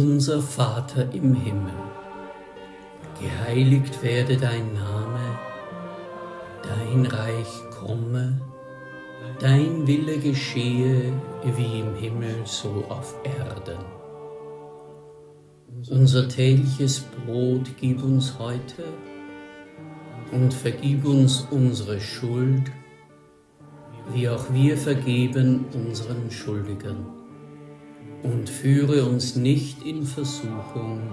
Unser Vater im Himmel, geheiligt werde dein Name, dein Reich komme, dein Wille geschehe wie im Himmel so auf Erden. Unser tägliches Brot gib uns heute und vergib uns unsere Schuld, wie auch wir vergeben unseren Schuldigern und führe uns nicht in Versuchung,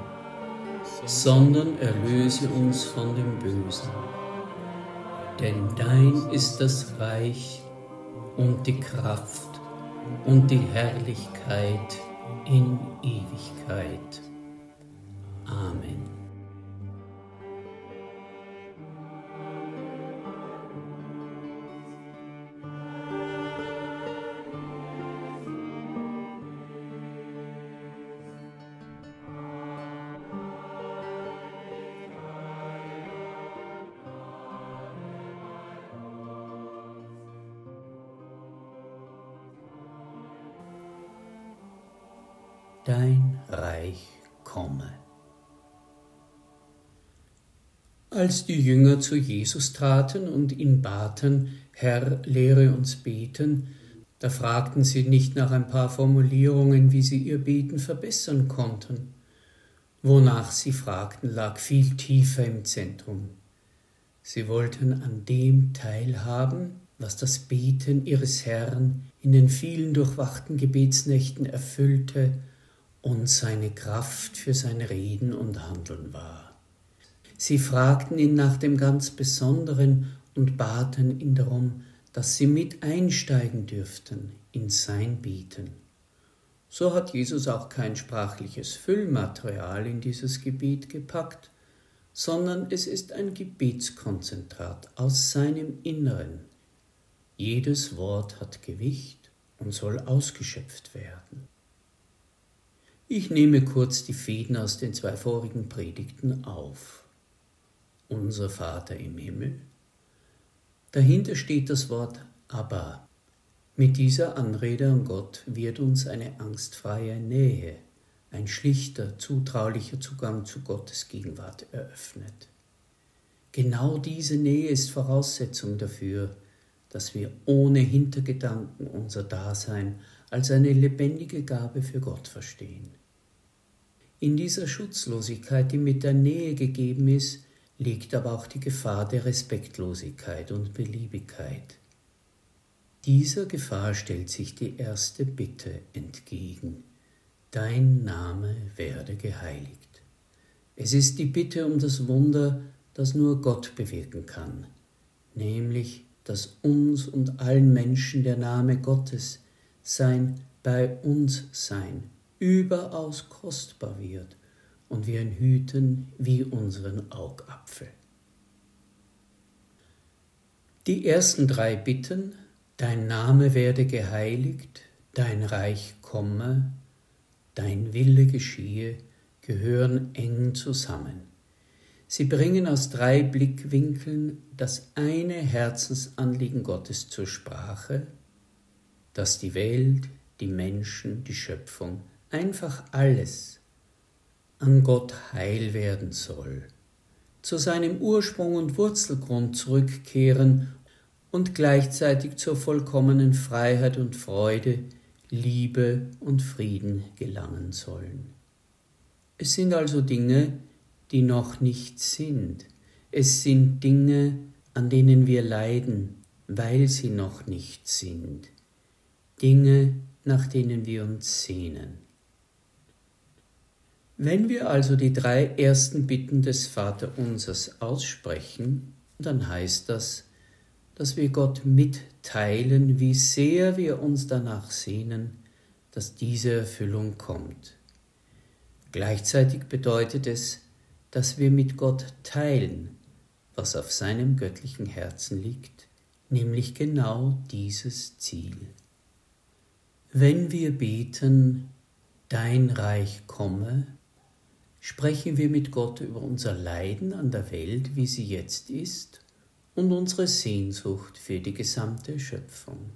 sondern erlöse uns von dem Bösen. Denn dein ist das Reich und die Kraft und die Herrlichkeit in Ewigkeit. Amen. Dein Reich komme. Als die Jünger zu Jesus traten und ihn baten, Herr, lehre uns beten, da fragten sie nicht nach ein paar Formulierungen, wie sie ihr Beten verbessern konnten. Wonach sie fragten, lag viel tiefer im Zentrum. Sie wollten an dem teilhaben, was das Beten ihres Herrn in den vielen durchwachten Gebetsnächten erfüllte und seine Kraft für sein Reden und Handeln war. Sie fragten ihn nach dem ganz Besonderen und baten ihn darum, dass sie mit einsteigen dürften in sein Bieten. So hat Jesus auch kein sprachliches Füllmaterial in dieses Gebet gepackt, sondern es ist ein Gebetskonzentrat aus seinem Inneren. Jedes Wort hat Gewicht und soll ausgeschöpft werden. Ich nehme kurz die Fäden aus den zwei vorigen Predigten auf. Unser Vater im Himmel. Dahinter steht das Wort Abba. Mit dieser Anrede an Gott wird uns eine angstfreie Nähe, ein schlichter, zutraulicher Zugang zu Gottes Gegenwart eröffnet. Genau diese Nähe ist Voraussetzung dafür, dass wir ohne Hintergedanken unser Dasein als eine lebendige Gabe für Gott verstehen. In dieser Schutzlosigkeit, die mit der Nähe gegeben ist, liegt aber auch die Gefahr der Respektlosigkeit und Beliebigkeit. Dieser Gefahr stellt sich die erste Bitte entgegen. Dein Name werde geheiligt. Es ist die Bitte um das Wunder, das nur Gott bewirken kann, nämlich, dass uns und allen Menschen der Name Gottes, sein bei uns sein, überaus kostbar wird und wir ihn hüten wie unseren Augapfel. Die ersten drei Bitten, dein Name werde geheiligt, dein Reich komme, dein Wille geschehe, gehören eng zusammen. Sie bringen aus drei Blickwinkeln das eine Herzensanliegen Gottes zur Sprache, dass die Welt, die Menschen, die Schöpfung einfach alles an Gott heil werden soll, zu seinem Ursprung und Wurzelgrund zurückkehren und gleichzeitig zur vollkommenen Freiheit und Freude, Liebe und Frieden gelangen sollen. Es sind also Dinge, die noch nicht sind. Es sind Dinge, an denen wir leiden, weil sie noch nicht sind. Dinge, nach denen wir uns sehnen. Wenn wir also die drei ersten Bitten des Vaterunsers aussprechen, dann heißt das, dass wir Gott mitteilen, wie sehr wir uns danach sehnen, dass diese Erfüllung kommt. Gleichzeitig bedeutet es, dass wir mit Gott teilen, was auf seinem göttlichen Herzen liegt, nämlich genau dieses Ziel. Wenn wir beten, Dein Reich komme, sprechen wir mit Gott über unser Leiden an der Welt, wie sie jetzt ist, und unsere Sehnsucht für die gesamte Schöpfung.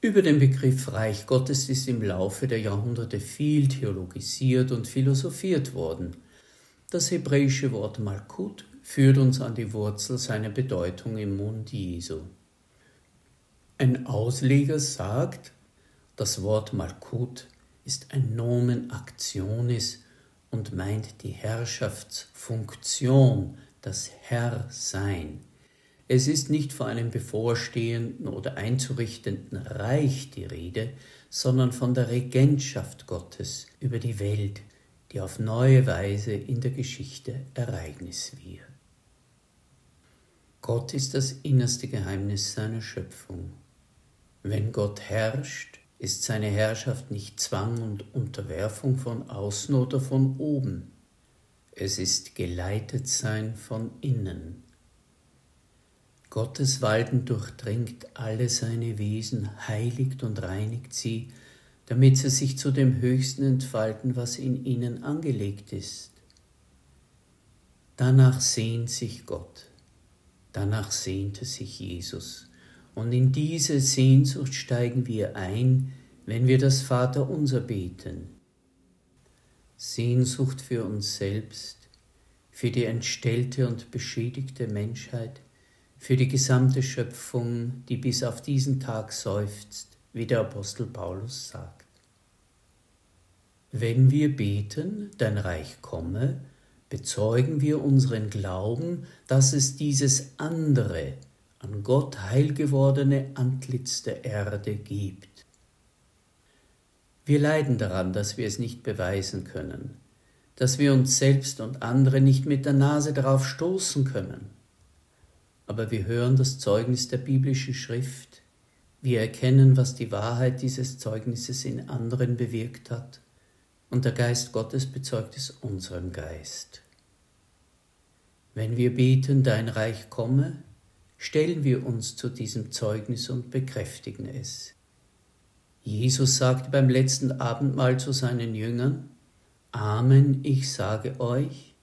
Über den Begriff Reich Gottes ist im Laufe der Jahrhunderte viel theologisiert und philosophiert worden. Das hebräische Wort Malkut führt uns an die Wurzel seiner Bedeutung im Mund Jesu. Ein Ausleger sagt, das Wort Malkut ist ein Nomen Actionis und meint die Herrschaftsfunktion, das Herrsein. Es ist nicht von einem bevorstehenden oder einzurichtenden Reich die Rede, sondern von der Regentschaft Gottes über die Welt, die auf neue Weise in der Geschichte Ereignis wird. Gott ist das innerste Geheimnis seiner Schöpfung. Wenn Gott herrscht, ist seine Herrschaft nicht Zwang und Unterwerfung von außen oder von oben. Es ist geleitet sein von innen. Gottes Walten durchdringt alle seine Wesen, heiligt und reinigt sie, damit sie sich zu dem Höchsten entfalten, was in ihnen angelegt ist. Danach sehnt sich Gott, danach sehnte sich Jesus, und in diese Sehnsucht steigen wir ein, wenn wir das Vaterunser beten. Sehnsucht für uns selbst, für die entstellte und beschädigte Menschheit, für die gesamte Schöpfung, die bis auf diesen Tag seufzt, wie der Apostel Paulus sagt. Wenn wir beten, dein Reich komme, bezeugen wir unseren Glauben, dass es dieses andere, an Gott heilgewordene Antlitz der Erde gibt. Wir leiden daran, dass wir es nicht beweisen können, dass wir uns selbst und andere nicht mit der Nase darauf stoßen können aber wir hören das Zeugnis der biblischen Schrift, wir erkennen, was die Wahrheit dieses Zeugnisses in anderen bewirkt hat, und der Geist Gottes bezeugt es unserem Geist. Wenn wir beten, dein Reich komme, stellen wir uns zu diesem Zeugnis und bekräftigen es. Jesus sagte beim letzten Abendmahl zu seinen Jüngern, Amen, ich sage euch,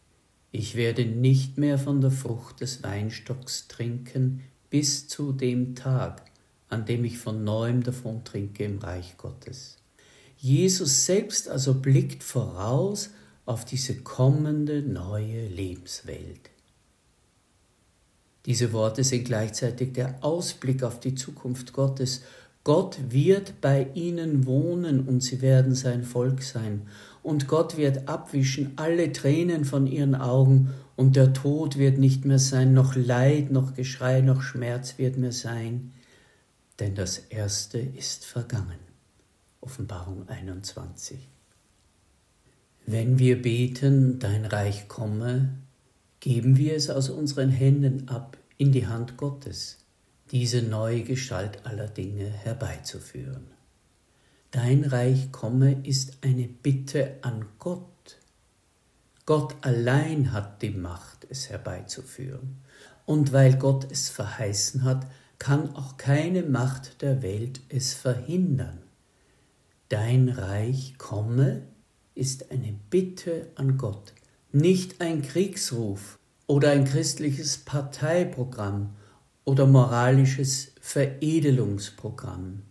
ich werde nicht mehr von der Frucht des Weinstocks trinken bis zu dem Tag, an dem ich von neuem davon trinke im Reich Gottes. Jesus selbst also blickt voraus auf diese kommende neue Lebenswelt. Diese Worte sind gleichzeitig der Ausblick auf die Zukunft Gottes. Gott wird bei ihnen wohnen und sie werden sein Volk sein und Gott wird abwischen alle Tränen von ihren Augen, und der Tod wird nicht mehr sein, noch Leid, noch Geschrei, noch Schmerz wird mehr sein, denn das Erste ist vergangen. Offenbarung 21. Wenn wir beten, dein Reich komme, geben wir es aus unseren Händen ab in die Hand Gottes, diese neue Gestalt aller Dinge herbeizuführen. Dein Reich komme ist eine Bitte an Gott. Gott allein hat die Macht, es herbeizuführen. Und weil Gott es verheißen hat, kann auch keine Macht der Welt es verhindern. Dein Reich komme ist eine Bitte an Gott, nicht ein Kriegsruf oder ein christliches Parteiprogramm oder moralisches Veredelungsprogramm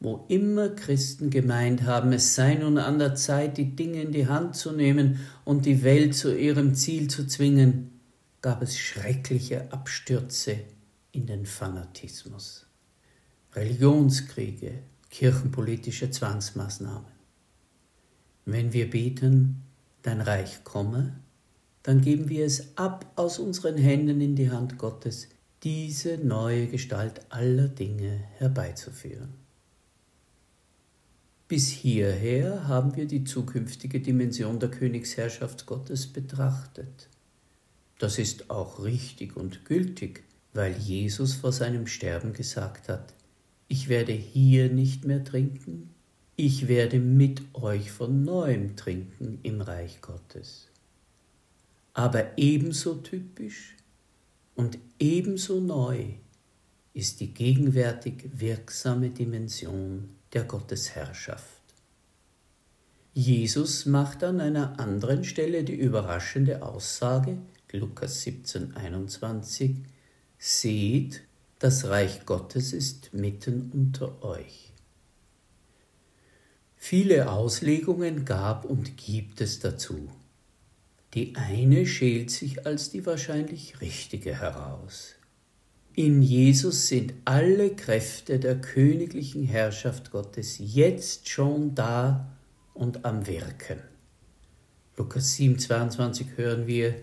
wo immer Christen gemeint haben, es sei nun an der Zeit, die Dinge in die Hand zu nehmen und die Welt zu ihrem Ziel zu zwingen, gab es schreckliche Abstürze in den Fanatismus. Religionskriege, kirchenpolitische Zwangsmaßnahmen. Wenn wir beten, dein Reich komme, dann geben wir es ab aus unseren Händen in die Hand Gottes, diese neue Gestalt aller Dinge herbeizuführen. Bis hierher haben wir die zukünftige Dimension der Königsherrschaft Gottes betrachtet. Das ist auch richtig und gültig, weil Jesus vor seinem Sterben gesagt hat, ich werde hier nicht mehr trinken, ich werde mit euch von neuem trinken im Reich Gottes. Aber ebenso typisch und ebenso neu ist die gegenwärtig wirksame Dimension der Gottesherrschaft. Jesus macht an einer anderen Stelle die überraschende Aussage, Lukas 17, 21, Seht, das Reich Gottes ist mitten unter euch. Viele Auslegungen gab und gibt es dazu. Die eine schält sich als die wahrscheinlich richtige heraus. In Jesus sind alle Kräfte der königlichen Herrschaft Gottes jetzt schon da und am Wirken. Lukas 7, 22 hören wir,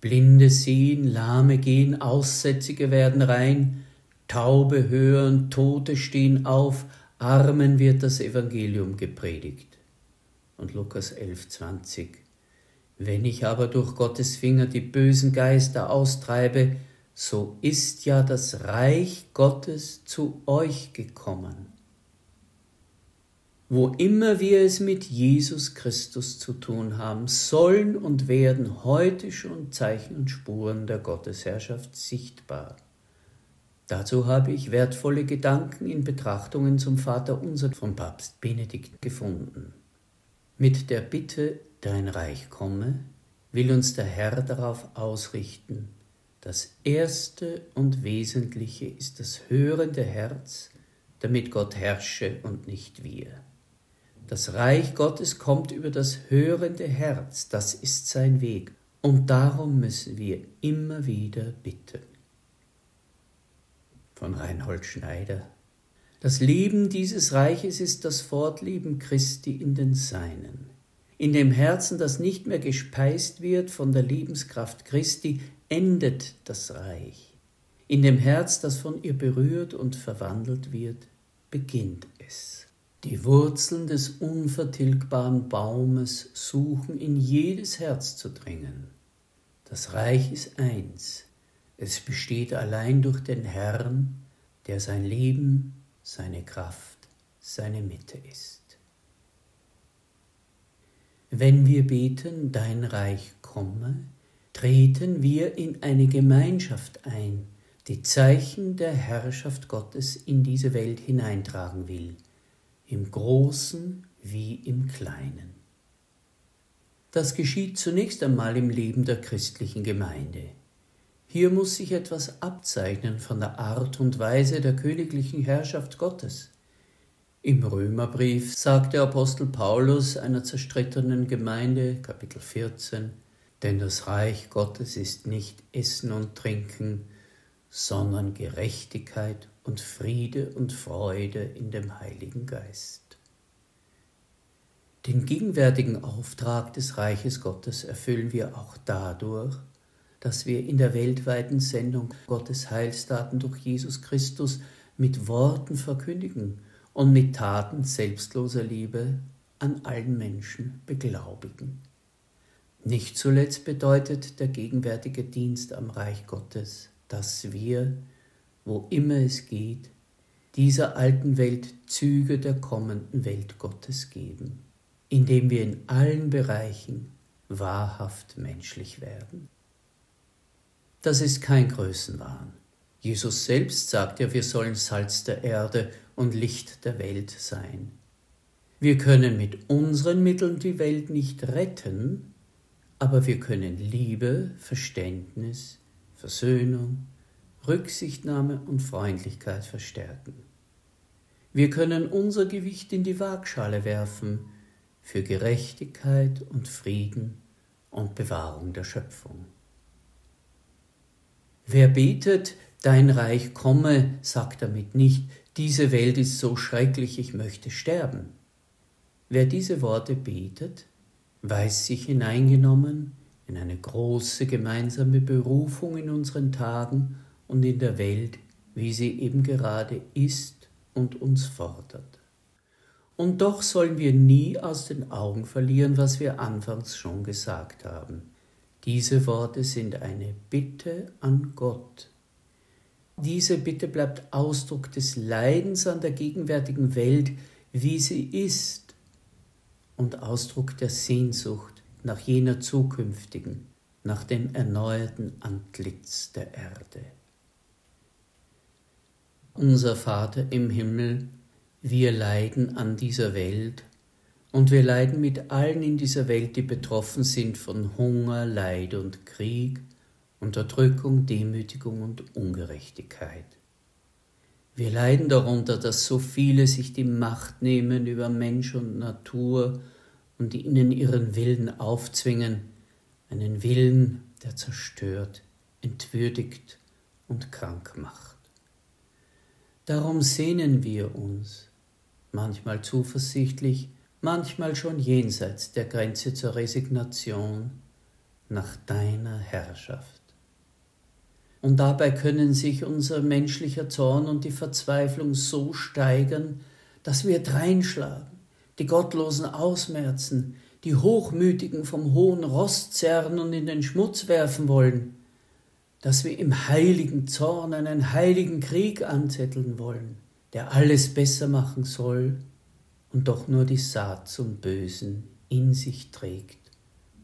Blinde sehen, Lahme gehen, Aussätzige werden rein, Taube hören, Tote stehen auf, Armen wird das Evangelium gepredigt. Und Lukas 11, 20. Wenn ich aber durch Gottes Finger die bösen Geister austreibe, so ist ja das Reich Gottes zu euch gekommen. Wo immer wir es mit Jesus Christus zu tun haben, sollen und werden heute schon Zeichen und Spuren der Gottesherrschaft sichtbar. Dazu habe ich wertvolle Gedanken in Betrachtungen zum Vater Unser von Papst Benedikt gefunden. Mit der Bitte, dein Reich komme, will uns der Herr darauf ausrichten, das Erste und Wesentliche ist das hörende Herz, damit Gott herrsche und nicht wir. Das Reich Gottes kommt über das hörende Herz, das ist sein Weg, und darum müssen wir immer wieder bitten. Von Reinhold Schneider Das Leben dieses Reiches ist das Fortleben Christi in den Seinen. In dem Herzen, das nicht mehr gespeist wird von der Lebenskraft Christi, endet das Reich. In dem Herz, das von ihr berührt und verwandelt wird, beginnt es. Die Wurzeln des unvertilgbaren Baumes suchen in jedes Herz zu dringen. Das Reich ist eins, es besteht allein durch den Herrn, der sein Leben, seine Kraft, seine Mitte ist. Wenn wir beten, dein Reich komme, treten wir in eine Gemeinschaft ein, die Zeichen der Herrschaft Gottes in diese Welt hineintragen will, im Großen wie im Kleinen. Das geschieht zunächst einmal im Leben der christlichen Gemeinde. Hier muss sich etwas abzeichnen von der Art und Weise der königlichen Herrschaft Gottes. Im Römerbrief sagt der Apostel Paulus einer zerstrittenen Gemeinde, Kapitel 14, denn das Reich Gottes ist nicht Essen und Trinken, sondern Gerechtigkeit und Friede und Freude in dem Heiligen Geist. Den gegenwärtigen Auftrag des Reiches Gottes erfüllen wir auch dadurch, dass wir in der weltweiten Sendung Gottes Heilsdaten durch Jesus Christus mit Worten verkündigen und mit Taten selbstloser Liebe an allen Menschen beglaubigen. Nicht zuletzt bedeutet der gegenwärtige Dienst am Reich Gottes, dass wir, wo immer es geht, dieser alten Welt Züge der kommenden Welt Gottes geben, indem wir in allen Bereichen wahrhaft menschlich werden. Das ist kein Größenwahn. Jesus selbst sagt ja, wir sollen Salz der Erde und Licht der Welt sein. Wir können mit unseren Mitteln die Welt nicht retten, aber wir können Liebe, Verständnis, Versöhnung, Rücksichtnahme und Freundlichkeit verstärken. Wir können unser Gewicht in die Waagschale werfen für Gerechtigkeit und Frieden und Bewahrung der Schöpfung. Wer betet, dein Reich komme, sagt damit nicht, diese Welt ist so schrecklich, ich möchte sterben. Wer diese Worte betet, weiß sich hineingenommen in eine große gemeinsame Berufung in unseren Tagen und in der Welt, wie sie eben gerade ist und uns fordert. Und doch sollen wir nie aus den Augen verlieren, was wir anfangs schon gesagt haben. Diese Worte sind eine Bitte an Gott. Diese Bitte bleibt Ausdruck des Leidens an der gegenwärtigen Welt, wie sie ist und Ausdruck der Sehnsucht nach jener zukünftigen, nach dem erneuerten Antlitz der Erde. Unser Vater im Himmel, wir leiden an dieser Welt und wir leiden mit allen in dieser Welt, die betroffen sind von Hunger, Leid und Krieg, Unterdrückung, Demütigung und Ungerechtigkeit. Wir leiden darunter, dass so viele sich die Macht nehmen über Mensch und Natur und ihnen ihren Willen aufzwingen, einen Willen, der zerstört, entwürdigt und krank macht. Darum sehnen wir uns, manchmal zuversichtlich, manchmal schon jenseits der Grenze zur Resignation, nach deiner Herrschaft. Und dabei können sich unser menschlicher Zorn und die Verzweiflung so steigern, dass wir dreinschlagen, die Gottlosen ausmerzen, die Hochmütigen vom hohen Rost zerren und in den Schmutz werfen wollen, dass wir im heiligen Zorn einen heiligen Krieg anzetteln wollen, der alles besser machen soll und doch nur die Saat zum Bösen in sich trägt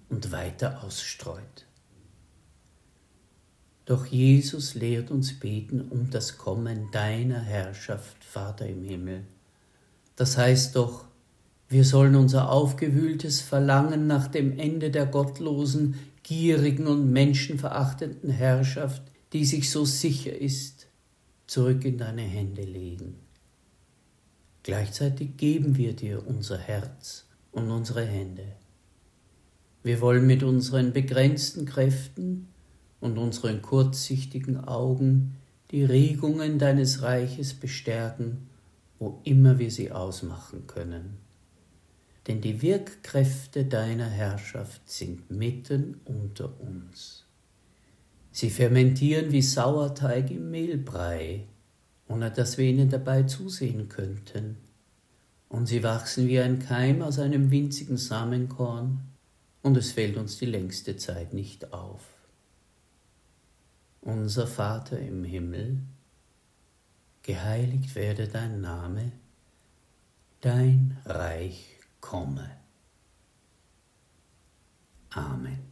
und weiter ausstreut. Doch Jesus lehrt uns beten um das Kommen deiner Herrschaft, Vater im Himmel. Das heißt doch, wir sollen unser aufgewühltes Verlangen nach dem Ende der gottlosen, gierigen und menschenverachtenden Herrschaft, die sich so sicher ist, zurück in deine Hände legen. Gleichzeitig geben wir dir unser Herz und unsere Hände. Wir wollen mit unseren begrenzten Kräften und unseren kurzsichtigen Augen die Regungen deines Reiches bestärken, wo immer wir sie ausmachen können. Denn die Wirkkräfte deiner Herrschaft sind mitten unter uns. Sie fermentieren wie Sauerteig im Mehlbrei, ohne dass wir ihnen dabei zusehen könnten. Und sie wachsen wie ein Keim aus einem winzigen Samenkorn, und es fällt uns die längste Zeit nicht auf. Unser Vater im Himmel, geheiligt werde dein Name, dein Reich komme. Amen.